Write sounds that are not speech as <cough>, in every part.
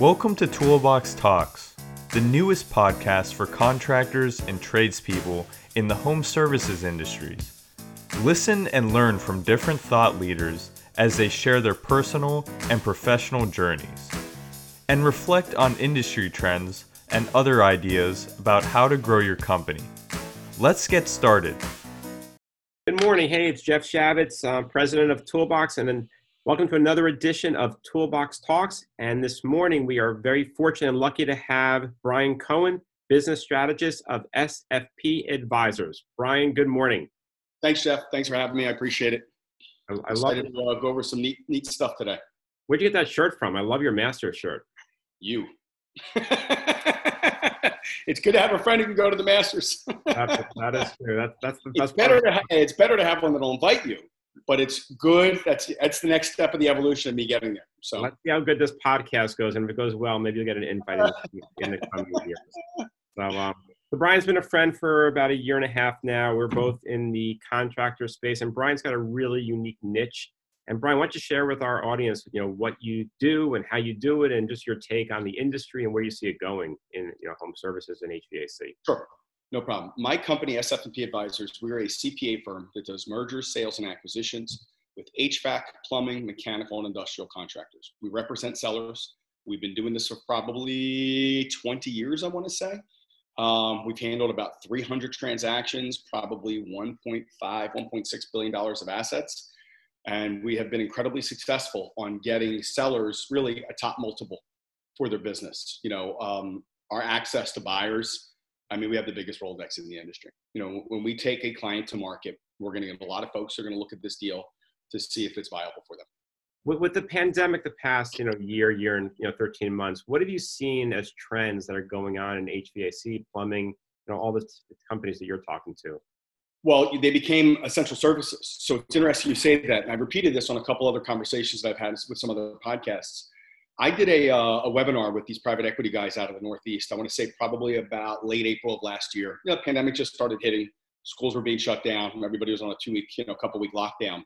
Welcome to Toolbox Talks, the newest podcast for contractors and tradespeople in the home services industries. Listen and learn from different thought leaders as they share their personal and professional journeys, and reflect on industry trends and other ideas about how to grow your company. Let's get started. Good morning. Hey, it's Jeff Shavitz, uh, president of Toolbox, and then welcome to another edition of Toolbox Talks. And this morning, we are very fortunate and lucky to have Brian Cohen, business strategist of SFP Advisors. Brian, good morning. Thanks, Jeff. Thanks for having me. I appreciate it. I, I love it. to uh, go over some neat, neat stuff today. Where'd you get that shirt from? I love your master shirt. You. <laughs> it's good to have a friend who can go to the Masters. That's, <laughs> that is true. That, that's the it's best better part. to ha- it's better to have one that'll invite you, but it's good. That's that's the next step of the evolution of me getting there. So Let's see how good this podcast goes, and if it goes well, maybe you'll get an invite in, in the coming years. So, um, so Brian's been a friend for about a year and a half now. We're both in the contractor space, and Brian's got a really unique niche. And Brian, why don't you share with our audience, you know, what you do and how you do it, and just your take on the industry and where you see it going in, you know, home services and HVAC. sure, no problem. My company, SFP Advisors, we're a CPA firm that does mergers, sales, and acquisitions with HVAC, plumbing, mechanical, and industrial contractors. We represent sellers. We've been doing this for probably 20 years, I want to say. Um, we've handled about 300 transactions, probably 1.5, 1.6 billion dollars of assets, and we have been incredibly successful on getting sellers really a top multiple for their business. You know, um, our access to buyers. I mean, we have the biggest Rolodex in the industry. You know, when we take a client to market, we're going to get a lot of folks are going to look at this deal to see if it's viable for them. With, with the pandemic, the past, you know, year, year and you know, 13 months, what have you seen as trends that are going on in HVAC, plumbing, you know, all the companies that you're talking to? Well, they became essential services. So it's interesting you say that. And I've repeated this on a couple other conversations that I've had with some other podcasts. I did a, uh, a webinar with these private equity guys out of the Northeast. I want to say probably about late April of last year. You know, the pandemic just started hitting. Schools were being shut down. Everybody was on a two-week, you know, couple week lockdown.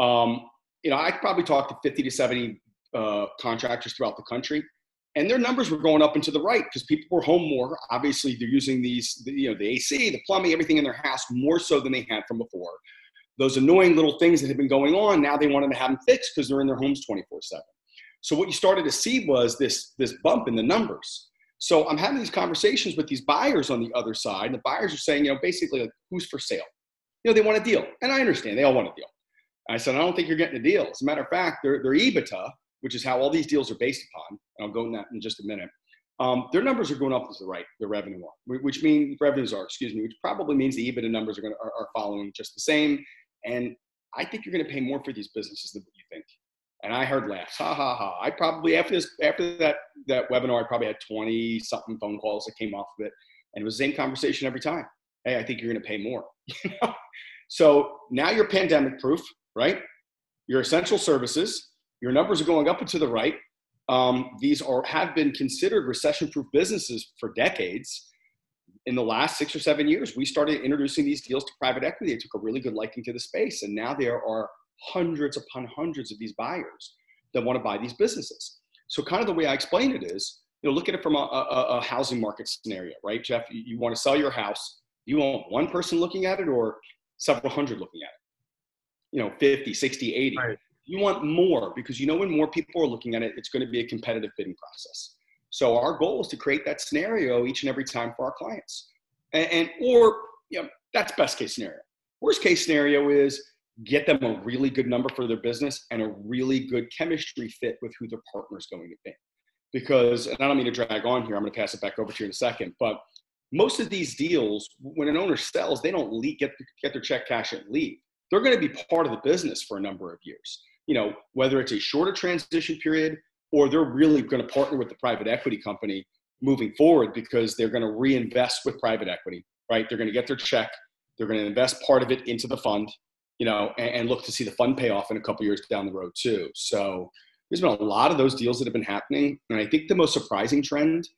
Um, you know, I probably talked to 50 to 70 uh, contractors throughout the country, and their numbers were going up and to the right because people were home more. Obviously, they're using these, the, you know, the AC, the plumbing, everything in their house more so than they had from before. Those annoying little things that had been going on, now they wanted to have them fixed because they're in their homes 24 7. So what you started to see was this, this bump in the numbers. So I'm having these conversations with these buyers on the other side. And the buyers are saying, you know, basically, like, who's for sale? You know, they want a deal. And I understand they all want a deal. I said, I don't think you're getting a deal. As a matter of fact, their, their EBITDA, which is how all these deals are based upon, and I'll go in that in just a minute, um, their numbers are going up as the right, their revenue are, which means revenues are, excuse me, which probably means the EBITDA numbers are going to are, are following just the same. And I think you're going to pay more for these businesses than what you think. And I heard laughs, ha ha ha. I probably after this after that that webinar, I probably had 20 something phone calls that came off of it, and it was the same conversation every time. Hey, I think you're going to pay more. <laughs> So now you're pandemic proof, right? Your essential services, your numbers are going up and to the right. Um, these are have been considered recession-proof businesses for decades. In the last six or seven years, we started introducing these deals to private equity. They took a really good liking to the space, and now there are hundreds upon hundreds of these buyers that want to buy these businesses. So, kind of the way I explain it is, you know, look at it from a, a, a housing market scenario, right, Jeff? You, you want to sell your house. You want one person looking at it or several hundred looking at it? You know, 50, 60, 80. Right. You want more because you know when more people are looking at it, it's going to be a competitive bidding process. So our goal is to create that scenario each and every time for our clients. And, and or, you know, that's best case scenario. Worst case scenario is get them a really good number for their business and a really good chemistry fit with who their partner is going to be. Because, and I don't mean to drag on here, I'm going to pass it back over to you in a second, but most of these deals, when an owner sells, they don't leave, get, get their check cash and leave. They're going to be part of the business for a number of years. You know, whether it's a shorter transition period or they're really going to partner with the private equity company moving forward because they're going to reinvest with private equity, right? They're going to get their check, they're going to invest part of it into the fund, you know, and, and look to see the fund payoff in a couple years down the road too. So there's been a lot of those deals that have been happening, and I think the most surprising trend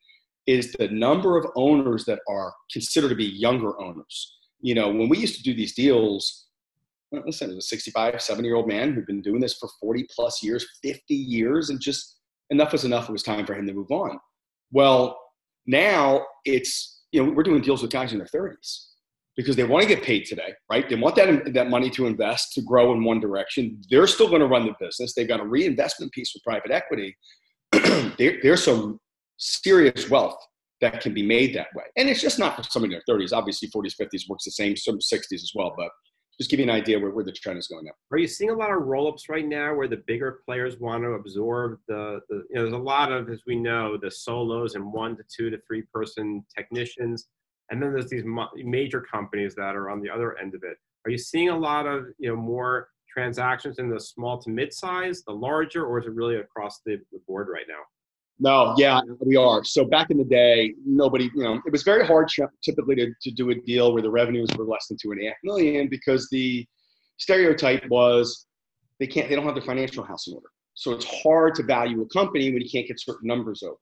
is the number of owners that are considered to be younger owners. You know, when we used to do these deals, listen, it was a 65, 70 year old man who'd been doing this for 40 plus years, 50 years, and just enough was enough. It was time for him to move on. Well, now it's, you know, we're doing deals with guys in their 30s because they want to get paid today, right? They want that, that money to invest to grow in one direction. They're still going to run the business. They've got a reinvestment piece with private equity. <clears throat> there, there's some serious wealth that can be made that way. And it's just not for somebody in their 30s. Obviously, 40s, 50s works the same, some 60s as well. But just give you an idea where, where the trend is going now. Are you seeing a lot of roll-ups right now where the bigger players want to absorb the, the you know, there's a lot of, as we know, the solos and one to two to three person technicians. And then there's these major companies that are on the other end of it. Are you seeing a lot of, you know, more transactions in the small to mid-size, the larger, or is it really across the, the board right now? No, yeah, we are. So back in the day, nobody, you know, it was very hard typically to, to do a deal where the revenues were less than two and a half million because the stereotype was they can't, they don't have their financial house in order. So it's hard to value a company when you can't get certain numbers over.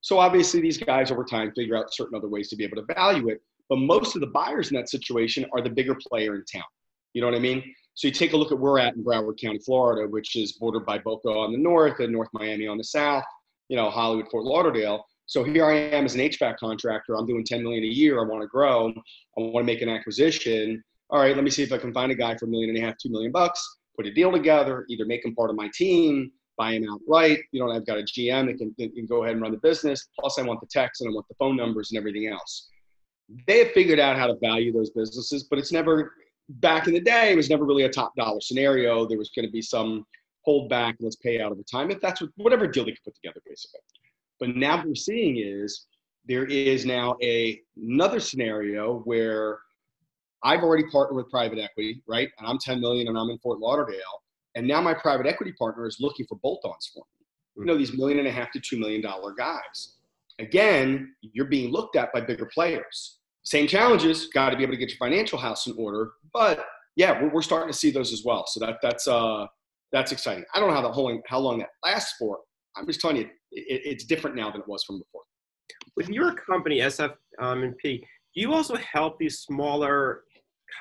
So obviously these guys over time figure out certain other ways to be able to value it. But most of the buyers in that situation are the bigger player in town. You know what I mean? So you take a look at where we're at in Broward County, Florida, which is bordered by Boca on the north and North Miami on the south you know, Hollywood, Fort Lauderdale. So here I am as an HVAC contractor. I'm doing 10 million a year. I want to grow. I want to make an acquisition. All right, let me see if I can find a guy for a million and a half, two million bucks, put a deal together, either make him part of my team, buy him outright. You know, I've got a GM that can, that can go ahead and run the business. Plus, I want the text and I want the phone numbers and everything else. They have figured out how to value those businesses, but it's never, back in the day, it was never really a top dollar scenario. There was going to be some hold back, let's pay out over time. If that's what, whatever deal they could put together, basically. But now what we're seeing is there is now a another scenario where I've already partnered with private equity, right? And I'm 10 million and I'm in Fort Lauderdale. And now my private equity partner is looking for bolt-ons for me. You know, these million and a half to two million dollar guys. Again, you're being looked at by bigger players. Same challenges, got to be able to get your financial house in order. But yeah, we're, we're starting to see those as well. So that that's uh that's exciting. I don't know how the whole how long that lasts for. I'm just telling you, it, it's different now than it was from before. With your company, SF um, do you also help these smaller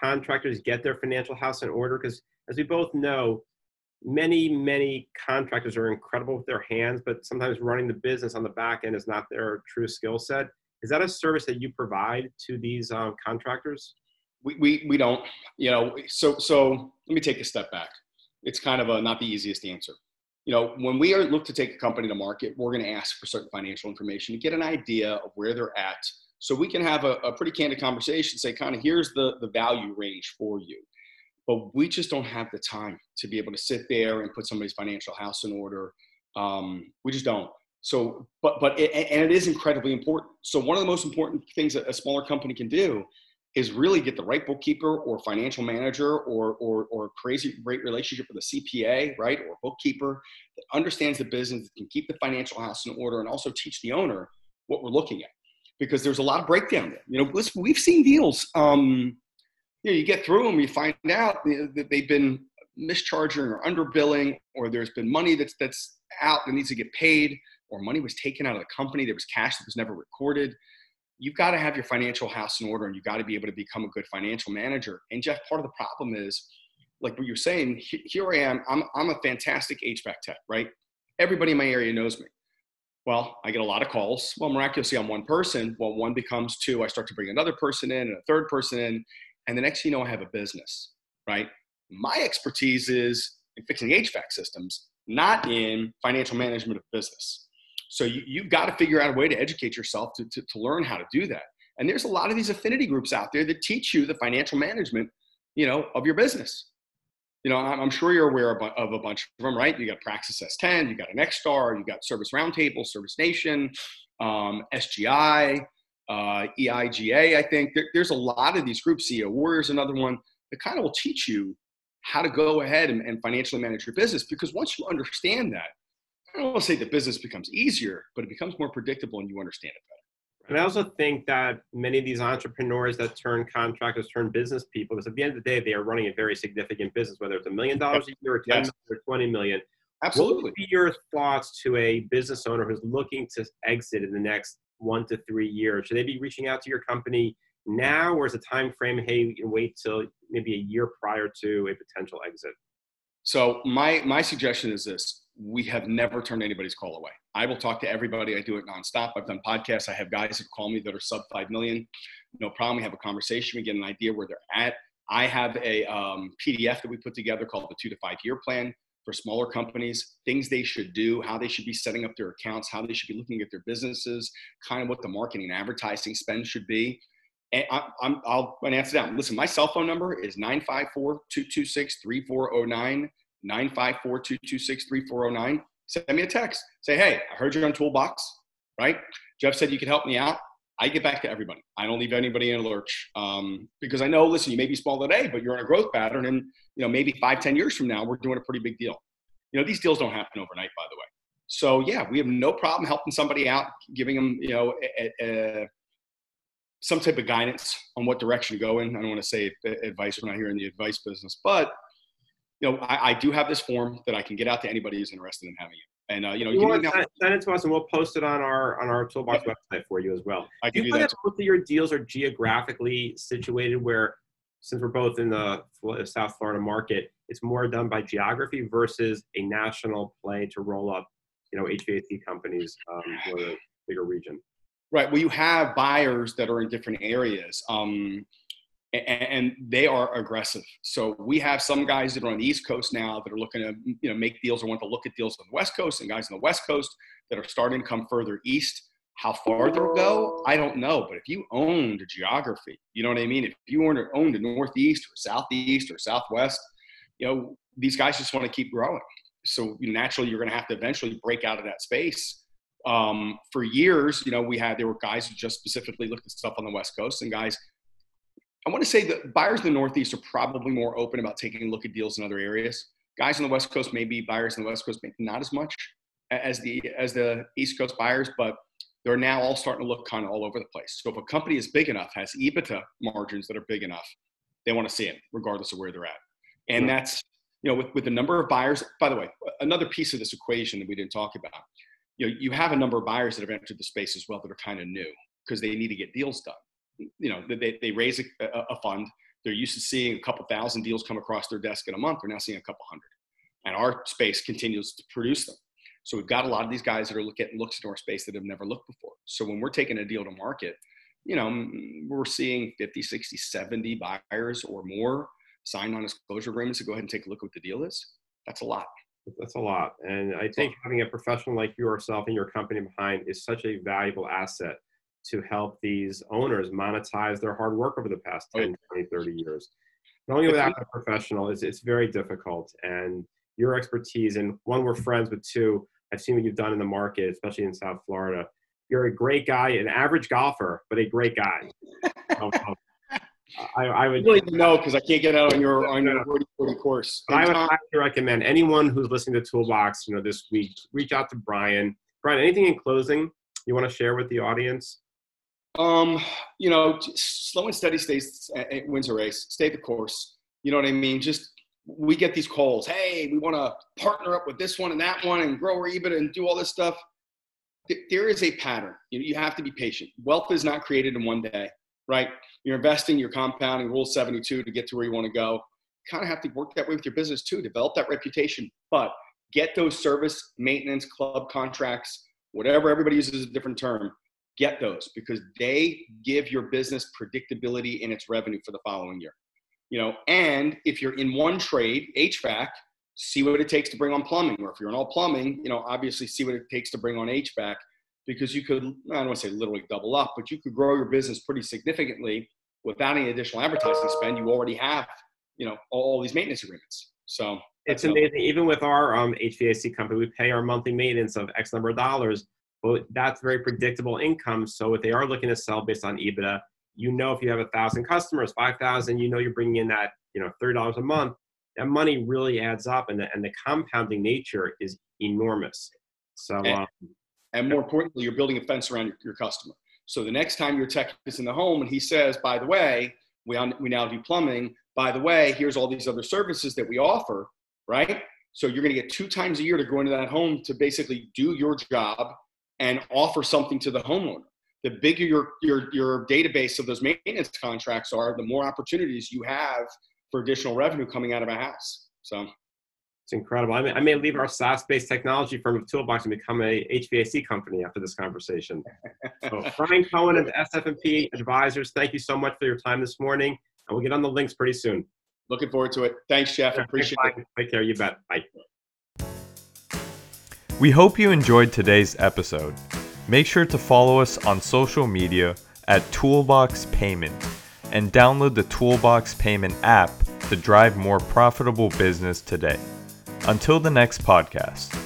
contractors get their financial house in order? Because as we both know, many many contractors are incredible with their hands, but sometimes running the business on the back end is not their true skill set. Is that a service that you provide to these um, contractors? We, we, we don't, you know, so, so let me take a step back it's kind of a not the easiest answer. You know, when we are look to take a company to market, we're going to ask for certain financial information to get an idea of where they're at, so we can have a, a pretty candid conversation. Say, kind of, here's the the value range for you, but we just don't have the time to be able to sit there and put somebody's financial house in order. Um, we just don't. So, but but it, and it is incredibly important. So, one of the most important things that a smaller company can do is really get the right bookkeeper or financial manager or, or, or crazy great relationship with a CPA, right, or bookkeeper that understands the business, that can keep the financial house in order, and also teach the owner what we're looking at. Because there's a lot of breakdown there. You know, we've seen deals. Um, you know, you get through them, you find out that they've been mischarging or underbilling, or there's been money that's that's out that needs to get paid, or money was taken out of the company. There was cash that was never recorded you've got to have your financial house in order and you've got to be able to become a good financial manager. And Jeff, part of the problem is, like what you're saying, here I am, I'm, I'm a fantastic HVAC tech, right? Everybody in my area knows me. Well, I get a lot of calls. Well, miraculously, I'm one person. Well, one becomes two. I start to bring another person in and a third person in. And the next thing you know, I have a business, right? My expertise is in fixing HVAC systems, not in financial management of business. So you, you've got to figure out a way to educate yourself to, to, to learn how to do that. And there's a lot of these affinity groups out there that teach you the financial management, you know, of your business. You know, I'm, sure you're aware of, a bunch of them, right? You got Praxis S10, you got Nexstar, you got Service Roundtable, Service Nation, um, SGI, uh, EIGA. I think there, there's a lot of these groups. CEO Warriors, another one that kind of will teach you how to go ahead and, and financially manage your business. Because once you understand that, I don't want to say the business becomes easier, but it becomes more predictable and you understand it better. And I also think that many of these entrepreneurs that turn contractors turn business people, because at the end of the day, they are running a very significant business, whether it's a million dollars a year or ten yes. or 20 million. Absolutely. What would be your thoughts to a business owner who's looking to exit in the next one to three years? Should they be reaching out to your company now, or is the time frame, hey, we can wait till maybe a year prior to a potential exit? So my my suggestion is this: we have never turned anybody's call away. I will talk to everybody. I do it nonstop. I've done podcasts. I have guys that call me that are sub five million. No problem. We have a conversation. We get an idea where they're at. I have a um, PDF that we put together called the two to five year plan for smaller companies, things they should do, how they should be setting up their accounts, how they should be looking at their businesses, kind of what the marketing and advertising spend should be. And I, am I'll answer that. Listen, my cell phone number is 954 226 3409. 954 226 3409. Send me a text. Say, hey, I heard you're on Toolbox, right? Jeff said you could help me out. I get back to everybody. I don't leave anybody in a lurch um, because I know, listen, you may be small today, but you're in a growth pattern. And, you know, maybe five, ten years from now, we're doing a pretty big deal. You know, these deals don't happen overnight, by the way. So, yeah, we have no problem helping somebody out, giving them, you know, a, a, some type of guidance on what direction to go in. I don't want to say advice. We're not here in the advice business, but you know, I, I, do have this form that I can get out to anybody who's interested in having it. And uh, you know, you, want to send it to us, and we'll post it on our on our toolbox yeah. website for you as well. I do, do that. Both of your deals are geographically situated, where since we're both in the South Florida market, it's more done by geography versus a national play to roll up, you know, HVAC companies um, for a bigger region. Right. Well, you have buyers that are in different areas. Um, and they are aggressive. So we have some guys that are on the East Coast now that are looking to you know make deals or want to look at deals on the West Coast, and guys on the West Coast that are starting to come further east. How far they'll go, I don't know. But if you own the geography, you know what I mean. If you own the Northeast or Southeast or Southwest, you know these guys just want to keep growing. So naturally, you're going to have to eventually break out of that space. Um, for years, you know, we had there were guys who just specifically looked at stuff on the West Coast, and guys I want to say that buyers in the Northeast are probably more open about taking a look at deals in other areas. Guys on the West Coast, maybe buyers on the West Coast, maybe not as much as the as the East Coast buyers, but they're now all starting to look kind of all over the place. So if a company is big enough, has EBITDA margins that are big enough, they want to see it, regardless of where they're at. And yeah. that's you know with with the number of buyers. By the way, another piece of this equation that we didn't talk about. You know, you have a number of buyers that have entered the space as well that are kind of new because they need to get deals done you know, they, they raise a, a, fund. They're used to seeing a couple thousand deals come across their desk in a month. They're now seeing a couple hundred. And our space continues to produce them. So we've got a lot of these guys that are looking at looks into our space that have never looked before. So when we're taking a deal to market, you know, we're seeing 50, 60, 70 buyers or more sign on disclosure agreements to go ahead and take a look at what the deal is. That's a lot. That's a lot. And I think having a professional like yourself and your company behind is such a valuable asset to help these owners monetize their hard work over the past 10, 20, 30 years. Only without a professional, is it's very difficult. And your expertise, and one, we're friends, but two, I've seen what you've done in the market, especially in South Florida. You're a great guy, an average golfer, but a great guy. <laughs> Um, I, I, would really know because I can't get out on your on your <laughs> 40, 40 course. I would highly recommend anyone who's listening to Toolbox, you know, this week, reach out to Brian. Brian, anything in closing you want to share with the audience? Um, you know, slow and steady stays wins a race. Stay the course. You know what I mean? Just we get these calls. Hey, we want to partner up with this one and that one and grow our EBITDA and do all this stuff. There is a pattern. You, know, you have to be patient. Wealth is not created in one day, right? You're investing, you're compounding, rule 72 to get to where you want to go. You kind of have to work that way with your business too, develop that reputation, but get those service, maintenance, club contracts, whatever everybody uses a different term get those because they give your business predictability in its revenue for the following year. You know, and if you're in one trade, HVAC, see what it takes to bring on plumbing. Or if you're in all plumbing, you know, obviously see what it takes to bring on HVAC because you could, I don't want to say literally double up, but you could grow your business pretty significantly without any additional advertising spend. You already have, you know, all, these maintenance agreements. So it's amazing. Even with our um, HVAC company, we pay our monthly maintenance of X number of dollars but that's very predictable income. So if they are looking to sell based on EBITDA, you know if you have a thousand customers, five thousand, you know you're bringing in that you know thirty dollars a month. That money really adds up, and the, and the compounding nature is enormous. So, and, um, and more importantly, you're building a fence around your, your customer. So the next time your tech is in the home and he says, by the way, we, on, we now do plumbing. By the way, here's all these other services that we offer, right? So you're going to get two times a year to go into that home to basically do your job and offer something to the homeowner. The bigger your, your, your database of those maintenance contracts are, the more opportunities you have for additional revenue coming out of a house. So It's incredible. I may, I may leave our SaaS-based technology firm of Toolbox and become a HVAC company after this conversation. So <laughs> Brian Cohen of SF&P Advisors, thank you so much for your time this morning. And we'll get on the links pretty soon. Looking forward to it. Thanks, Jeff. Appreciate it. Take care. You bet. Bye. We hope you enjoyed today's episode. Make sure to follow us on social media at Toolbox Payment and download the Toolbox Payment app to drive more profitable business today. Until the next podcast.